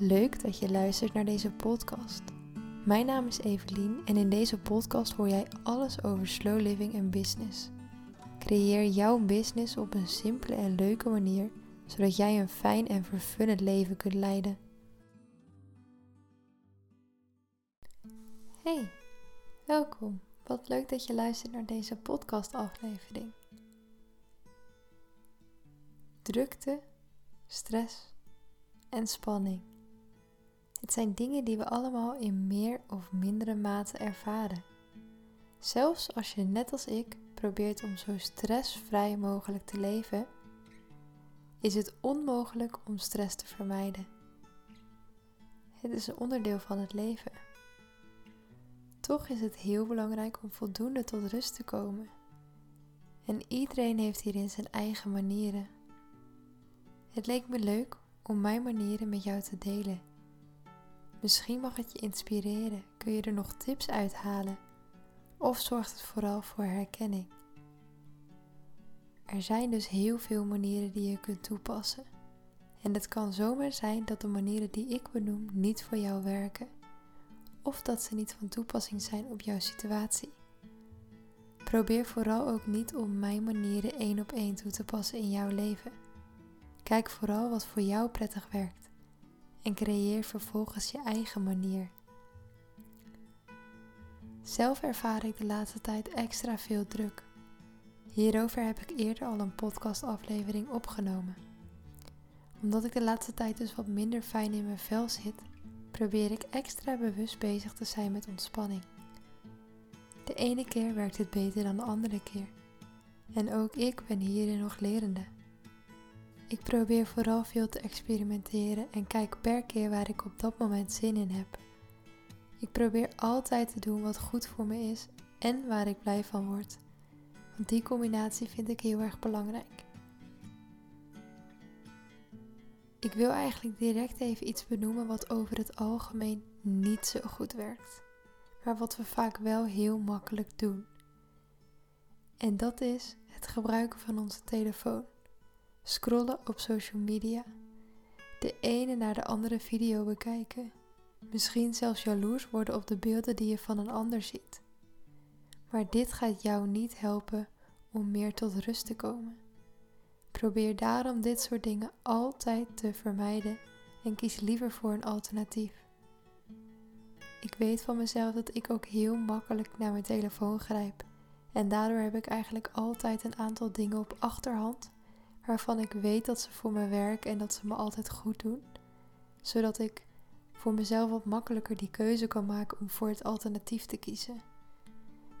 Leuk dat je luistert naar deze podcast. Mijn naam is Evelien en in deze podcast hoor jij alles over slow living en business. Creëer jouw business op een simpele en leuke manier, zodat jij een fijn en vervullend leven kunt leiden. Hey, welkom. Wat leuk dat je luistert naar deze podcastaflevering. Drukte, stress en spanning. Het zijn dingen die we allemaal in meer of mindere mate ervaren. Zelfs als je net als ik probeert om zo stressvrij mogelijk te leven, is het onmogelijk om stress te vermijden. Het is een onderdeel van het leven. Toch is het heel belangrijk om voldoende tot rust te komen. En iedereen heeft hierin zijn eigen manieren. Het leek me leuk om mijn manieren met jou te delen. Misschien mag het je inspireren, kun je er nog tips uithalen of zorgt het vooral voor herkenning. Er zijn dus heel veel manieren die je kunt toepassen. En het kan zomaar zijn dat de manieren die ik benoem niet voor jou werken, of dat ze niet van toepassing zijn op jouw situatie. Probeer vooral ook niet om mijn manieren één op één toe te passen in jouw leven. Kijk vooral wat voor jou prettig werkt en creëer vervolgens je eigen manier. Zelf ervaar ik de laatste tijd extra veel druk. Hierover heb ik eerder al een podcastaflevering opgenomen. Omdat ik de laatste tijd dus wat minder fijn in mijn vel zit, probeer ik extra bewust bezig te zijn met ontspanning. De ene keer werkt het beter dan de andere keer. En ook ik ben hierin nog lerende. Ik probeer vooral veel te experimenteren en kijk per keer waar ik op dat moment zin in heb. Ik probeer altijd te doen wat goed voor me is en waar ik blij van word. Want die combinatie vind ik heel erg belangrijk. Ik wil eigenlijk direct even iets benoemen wat over het algemeen niet zo goed werkt, maar wat we vaak wel heel makkelijk doen. En dat is het gebruiken van onze telefoon scrollen op social media, de ene naar de andere video bekijken, misschien zelfs jaloers worden op de beelden die je van een ander ziet. Maar dit gaat jou niet helpen om meer tot rust te komen. Probeer daarom dit soort dingen altijd te vermijden en kies liever voor een alternatief. Ik weet van mezelf dat ik ook heel makkelijk naar mijn telefoon grijp en daardoor heb ik eigenlijk altijd een aantal dingen op achterhand waarvan ik weet dat ze voor me werken en dat ze me altijd goed doen, zodat ik voor mezelf wat makkelijker die keuze kan maken om voor het alternatief te kiezen.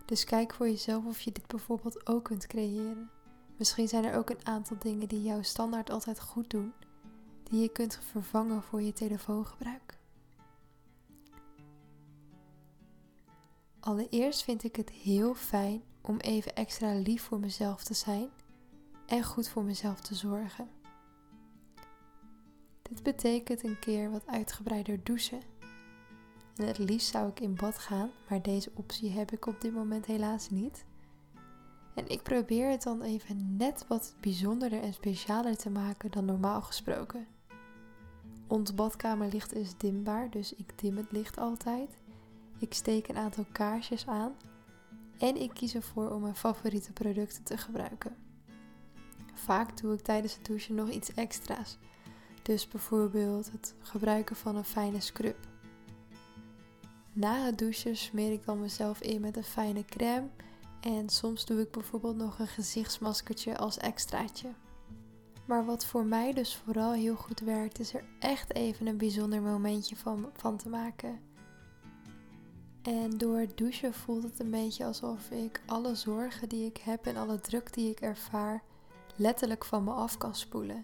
Dus kijk voor jezelf of je dit bijvoorbeeld ook kunt creëren. Misschien zijn er ook een aantal dingen die jouw standaard altijd goed doen, die je kunt vervangen voor je telefoongebruik. Allereerst vind ik het heel fijn om even extra lief voor mezelf te zijn en goed voor mezelf te zorgen. Dit betekent een keer wat uitgebreider douchen. En het liefst zou ik in bad gaan, maar deze optie heb ik op dit moment helaas niet. En ik probeer het dan even net wat bijzonderder en specialer te maken dan normaal gesproken. Ons badkamerlicht is dimbaar, dus ik dim het licht altijd. Ik steek een aantal kaarsjes aan en ik kies ervoor om mijn favoriete producten te gebruiken. Vaak doe ik tijdens het douchen nog iets extra's. Dus bijvoorbeeld het gebruiken van een fijne scrub. Na het douchen smeer ik dan mezelf in met een fijne crème en soms doe ik bijvoorbeeld nog een gezichtsmaskertje als extraatje. Maar wat voor mij dus vooral heel goed werkt, is er echt even een bijzonder momentje van, van te maken. En door het douchen voelt het een beetje alsof ik alle zorgen die ik heb en alle druk die ik ervaar letterlijk van me af kan spoelen.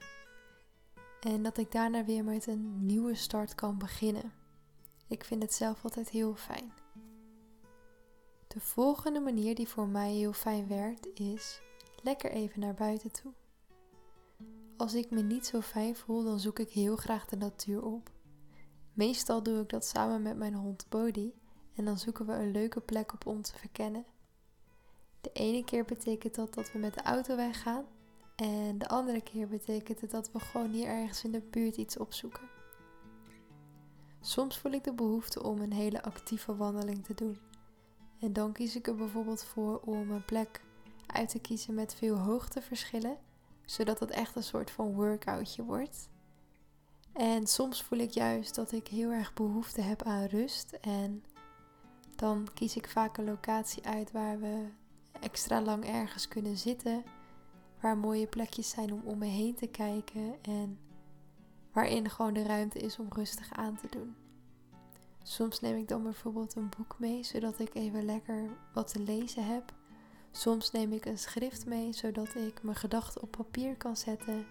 En dat ik daarna weer met een nieuwe start kan beginnen. Ik vind het zelf altijd heel fijn. De volgende manier die voor mij heel fijn werkt is lekker even naar buiten toe. Als ik me niet zo fijn voel, dan zoek ik heel graag de natuur op. Meestal doe ik dat samen met mijn hond Bodhi en dan zoeken we een leuke plek op om te verkennen. De ene keer betekent dat dat we met de auto weggaan en de andere keer betekent het dat we gewoon hier ergens in de buurt iets opzoeken. Soms voel ik de behoefte om een hele actieve wandeling te doen. En dan kies ik er bijvoorbeeld voor om een plek uit te kiezen met veel hoogteverschillen, zodat het echt een soort van workoutje wordt. En soms voel ik juist dat ik heel erg behoefte heb aan rust en dan kies ik vaak een locatie uit waar we extra lang ergens kunnen zitten, waar mooie plekjes zijn om om me heen te kijken en waarin gewoon de ruimte is om rustig aan te doen. Soms neem ik dan bijvoorbeeld een boek mee, zodat ik even lekker wat te lezen heb. Soms neem ik een schrift mee, zodat ik mijn gedachten op papier kan zetten.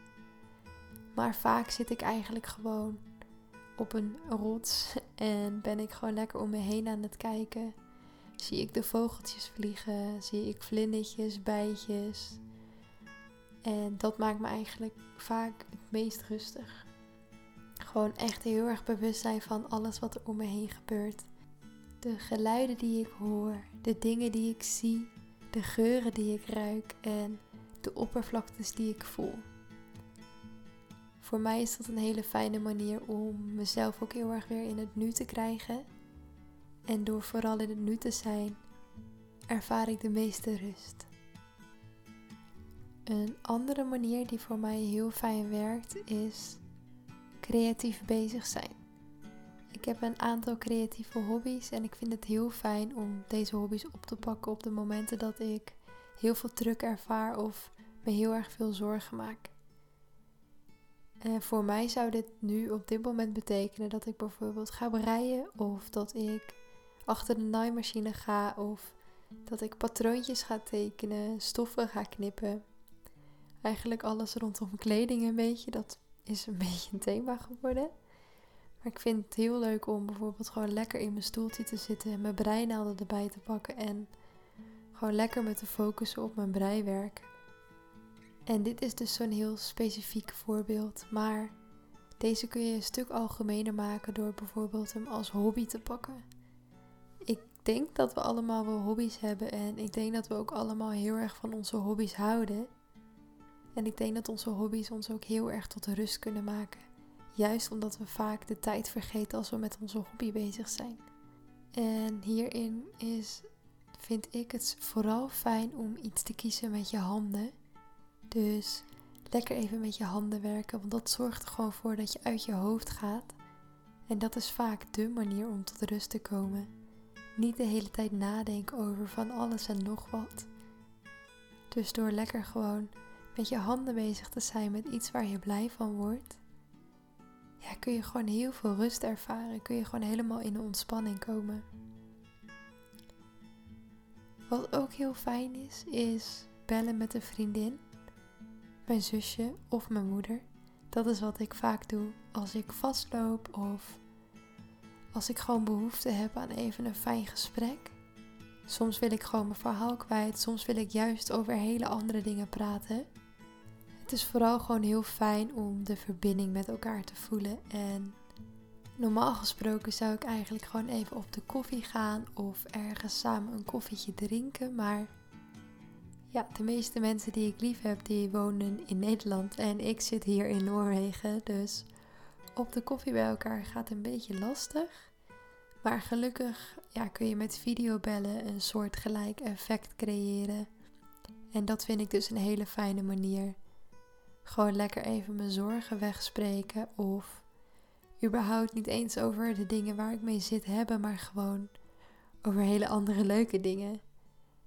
Maar vaak zit ik eigenlijk gewoon op een rots en ben ik gewoon lekker om me heen aan het kijken. Zie ik de vogeltjes vliegen, zie ik vlinders, bijtjes. En dat maakt me eigenlijk vaak het meest rustig. Gewoon echt heel erg bewust zijn van alles wat er om me heen gebeurt. De geluiden die ik hoor, de dingen die ik zie, de geuren die ik ruik en de oppervlaktes die ik voel. Voor mij is dat een hele fijne manier om mezelf ook heel erg weer in het nu te krijgen. En door vooral in het nu te zijn, ervaar ik de meeste rust. Een andere manier die voor mij heel fijn werkt is creatief bezig zijn. Ik heb een aantal creatieve hobby's en ik vind het heel fijn om deze hobby's op te pakken op de momenten dat ik heel veel druk ervaar of me heel erg veel zorgen maak. En voor mij zou dit nu op dit moment betekenen dat ik bijvoorbeeld ga breien of dat ik achter de naaimachine ga of dat ik patroontjes ga tekenen, stoffen ga knippen. Eigenlijk alles rondom kleding een beetje, dat is een beetje een thema geworden. Maar ik vind het heel leuk om bijvoorbeeld gewoon lekker in mijn stoeltje te zitten en mijn breinaalden erbij te pakken en gewoon lekker met te focussen op mijn breiwerk. En dit is dus zo'n heel specifiek voorbeeld, maar deze kun je een stuk algemener maken door bijvoorbeeld hem als hobby te pakken. Ik denk dat we allemaal wel hobby's hebben en ik denk dat we ook allemaal heel erg van onze hobby's houden. En ik denk dat onze hobby's ons ook heel erg tot rust kunnen maken. Juist omdat we vaak de tijd vergeten als we met onze hobby bezig zijn. En hierin is, vind ik het vooral fijn om iets te kiezen met je handen. Dus lekker even met je handen werken, want dat zorgt er gewoon voor dat je uit je hoofd gaat. En dat is vaak de manier om tot rust te komen. Niet de hele tijd nadenken over van alles en nog wat. Dus door lekker gewoon met je handen bezig te zijn met iets waar je blij van wordt, ja, kun je gewoon heel veel rust ervaren. Kun je gewoon helemaal in de ontspanning komen. Wat ook heel fijn is, is bellen met een vriendin, mijn zusje of mijn moeder. Dat is wat ik vaak doe als ik vastloop of als ik gewoon behoefte heb aan even een fijn gesprek. Soms wil ik gewoon mijn verhaal kwijt, soms wil ik juist over hele andere dingen praten. Het is vooral gewoon heel fijn om de verbinding met elkaar te voelen. En normaal gesproken zou ik eigenlijk gewoon even op de koffie gaan of ergens samen een koffietje drinken. Maar ja, de meeste mensen die ik lief heb, die wonen in Nederland en ik zit hier in Noorwegen. Dus op de koffie bij elkaar gaat een beetje lastig. Maar gelukkig ja, kun je met videobellen een soort gelijk effect creëren. En dat vind ik dus een hele fijne manier gewoon lekker even mijn zorgen wegspreken. Of überhaupt niet eens over de dingen waar ik mee zit hebben, maar gewoon over hele andere leuke dingen.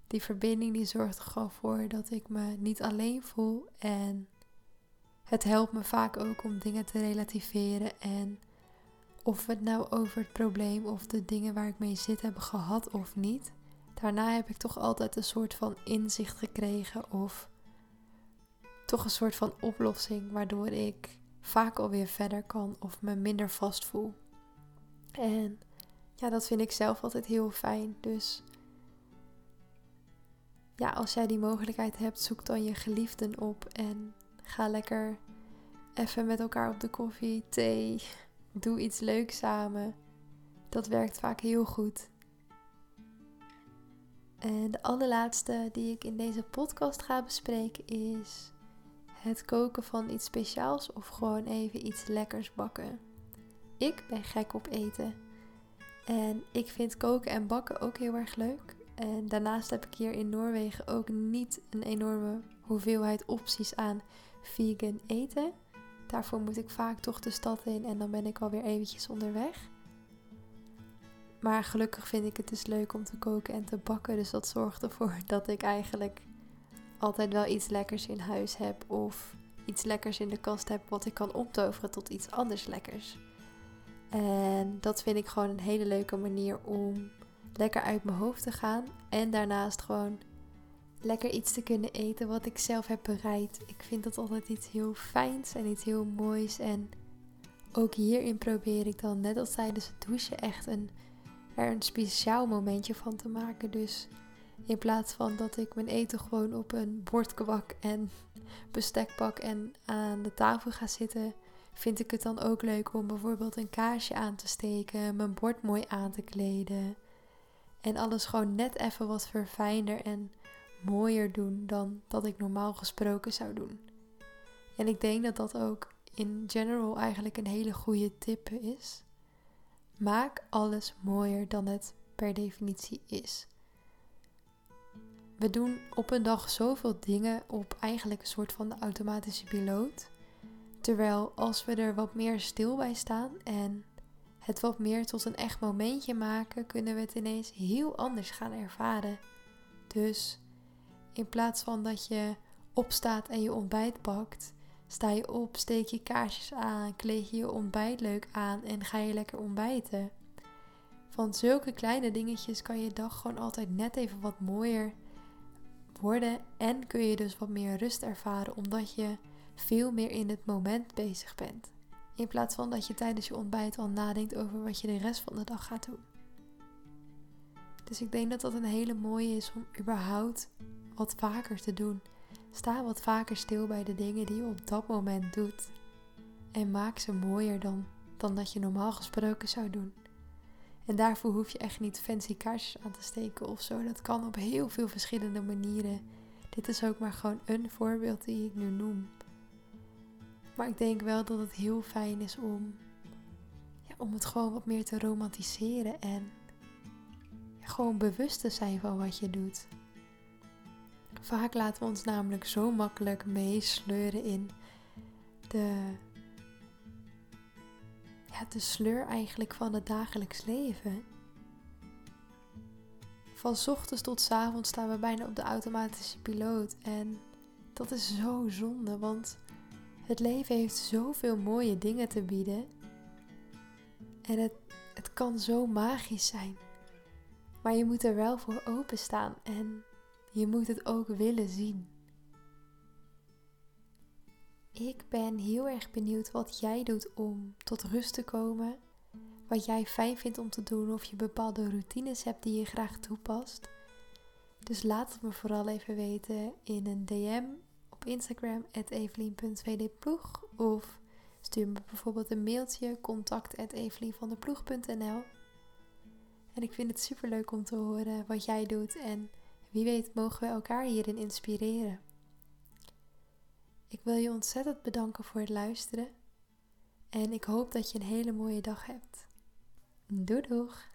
Die verbinding die zorgt er gewoon voor dat ik me niet alleen voel. En het helpt me vaak ook om dingen te relativeren. En of we het nou over het probleem of de dingen waar ik mee zit hebben gehad of niet. Daarna heb ik toch altijd een soort van inzicht gekregen of toch een soort van oplossing waardoor ik vaak alweer verder kan of me minder vast voel. En ja, dat vind ik zelf altijd heel fijn. Dus ja, als jij die mogelijkheid hebt, zoek dan je geliefden op en ga lekker even met elkaar op de koffie, thee. Doe iets leuks samen. Dat werkt vaak heel goed. En de allerlaatste die ik in deze podcast ga bespreken is het koken van iets speciaals of gewoon even iets lekkers bakken. ik ben gek op eten. En ik vind koken en bakken ook heel erg leuk. En daarnaast heb ik hier in Noorwegen ook niet een enorme hoeveelheid opties aan vegan eten. Daarvoor moet ik vaak toch de stad in en dan ben ik alweer eventjes onderweg. Maar gelukkig vind ik het dus leuk om te koken en te bakken. Dus dat zorgt ervoor dat ik eigenlijk altijd wel iets lekkers in huis heb. Of iets lekkers in de kast heb wat ik kan omtoveren tot iets anders lekkers. En dat vind ik gewoon een hele leuke manier om lekker uit mijn hoofd te gaan. En daarnaast gewoon lekker iets te kunnen eten wat ik zelf heb bereid. Ik vind dat altijd iets heel fijns en iets heel moois. En ook hierin probeer ik dan, net als tijdens het douchen, echt een, er een speciaal momentje van te maken. Dus in plaats van dat ik mijn eten gewoon op een bordkwak en bestekpak en aan de tafel ga zitten, vind ik het dan ook leuk om bijvoorbeeld een kaarsje aan te steken, mijn bord mooi aan te kleden. En alles gewoon net even wat verfijnder en mooier doen dan dat ik normaal gesproken zou doen. En ik denk dat dat ook in general eigenlijk een hele goede tip is. Maak alles mooier dan het per definitie is. We doen op een dag zoveel dingen op eigenlijk een soort van de automatische piloot. Terwijl als we er wat meer stil bij staan en het wat meer tot een echt momentje maken, kunnen we het ineens heel anders gaan ervaren. Dus in plaats van dat je opstaat en je ontbijt pakt, sta je op, steek je kaarsjes aan, kleed je je ontbijt leuk aan en ga je lekker ontbijten. Van zulke kleine dingetjes kan je dag gewoon altijd net even wat mooier worden en kun je dus wat meer rust ervaren omdat je veel meer in het moment bezig bent. In plaats van dat je tijdens je ontbijt al nadenkt over wat je de rest van de dag gaat doen. Dus ik denk dat dat een hele mooie is om überhaupt wat vaker te doen. Sta wat vaker stil bij de dingen die je op dat moment doet. En maak ze mooier dan, dan dat je normaal gesproken zou doen. En daarvoor hoef je echt niet fancy kaarsjes aan te steken of zo. Dat kan op heel veel verschillende manieren. Dit is ook maar gewoon een voorbeeld die ik nu noem. Maar ik denk wel dat het heel fijn is om, ja, om het gewoon wat meer te romantiseren en gewoon bewust te zijn van wat je doet. Vaak laten we ons namelijk zo makkelijk meesleuren in de, ja, de sleur eigenlijk van het dagelijks leven. Van ochtends tot avonds staan we bijna op de automatische piloot. En dat is zo zonde, want het leven heeft zoveel mooie dingen te bieden. En het, het kan zo magisch zijn. Maar je moet er wel voor openstaan en je moet het ook willen zien. Ik ben heel erg benieuwd wat jij doet om tot rust te komen. Wat jij fijn vindt om te doen of je bepaalde routines hebt die je graag toepast. Dus laat het me vooral even weten in een DM op Instagram evelien.vdploeg of stuur me bijvoorbeeld een mailtje contact@evelienvandeploeg.nl. En ik vind het super leuk om te horen wat jij doet en wie weet mogen we elkaar hierin inspireren. Ik wil je ontzettend bedanken voor het luisteren en ik hoop dat je een hele mooie dag hebt. Doei doeg!